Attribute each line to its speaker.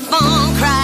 Speaker 1: phone cry.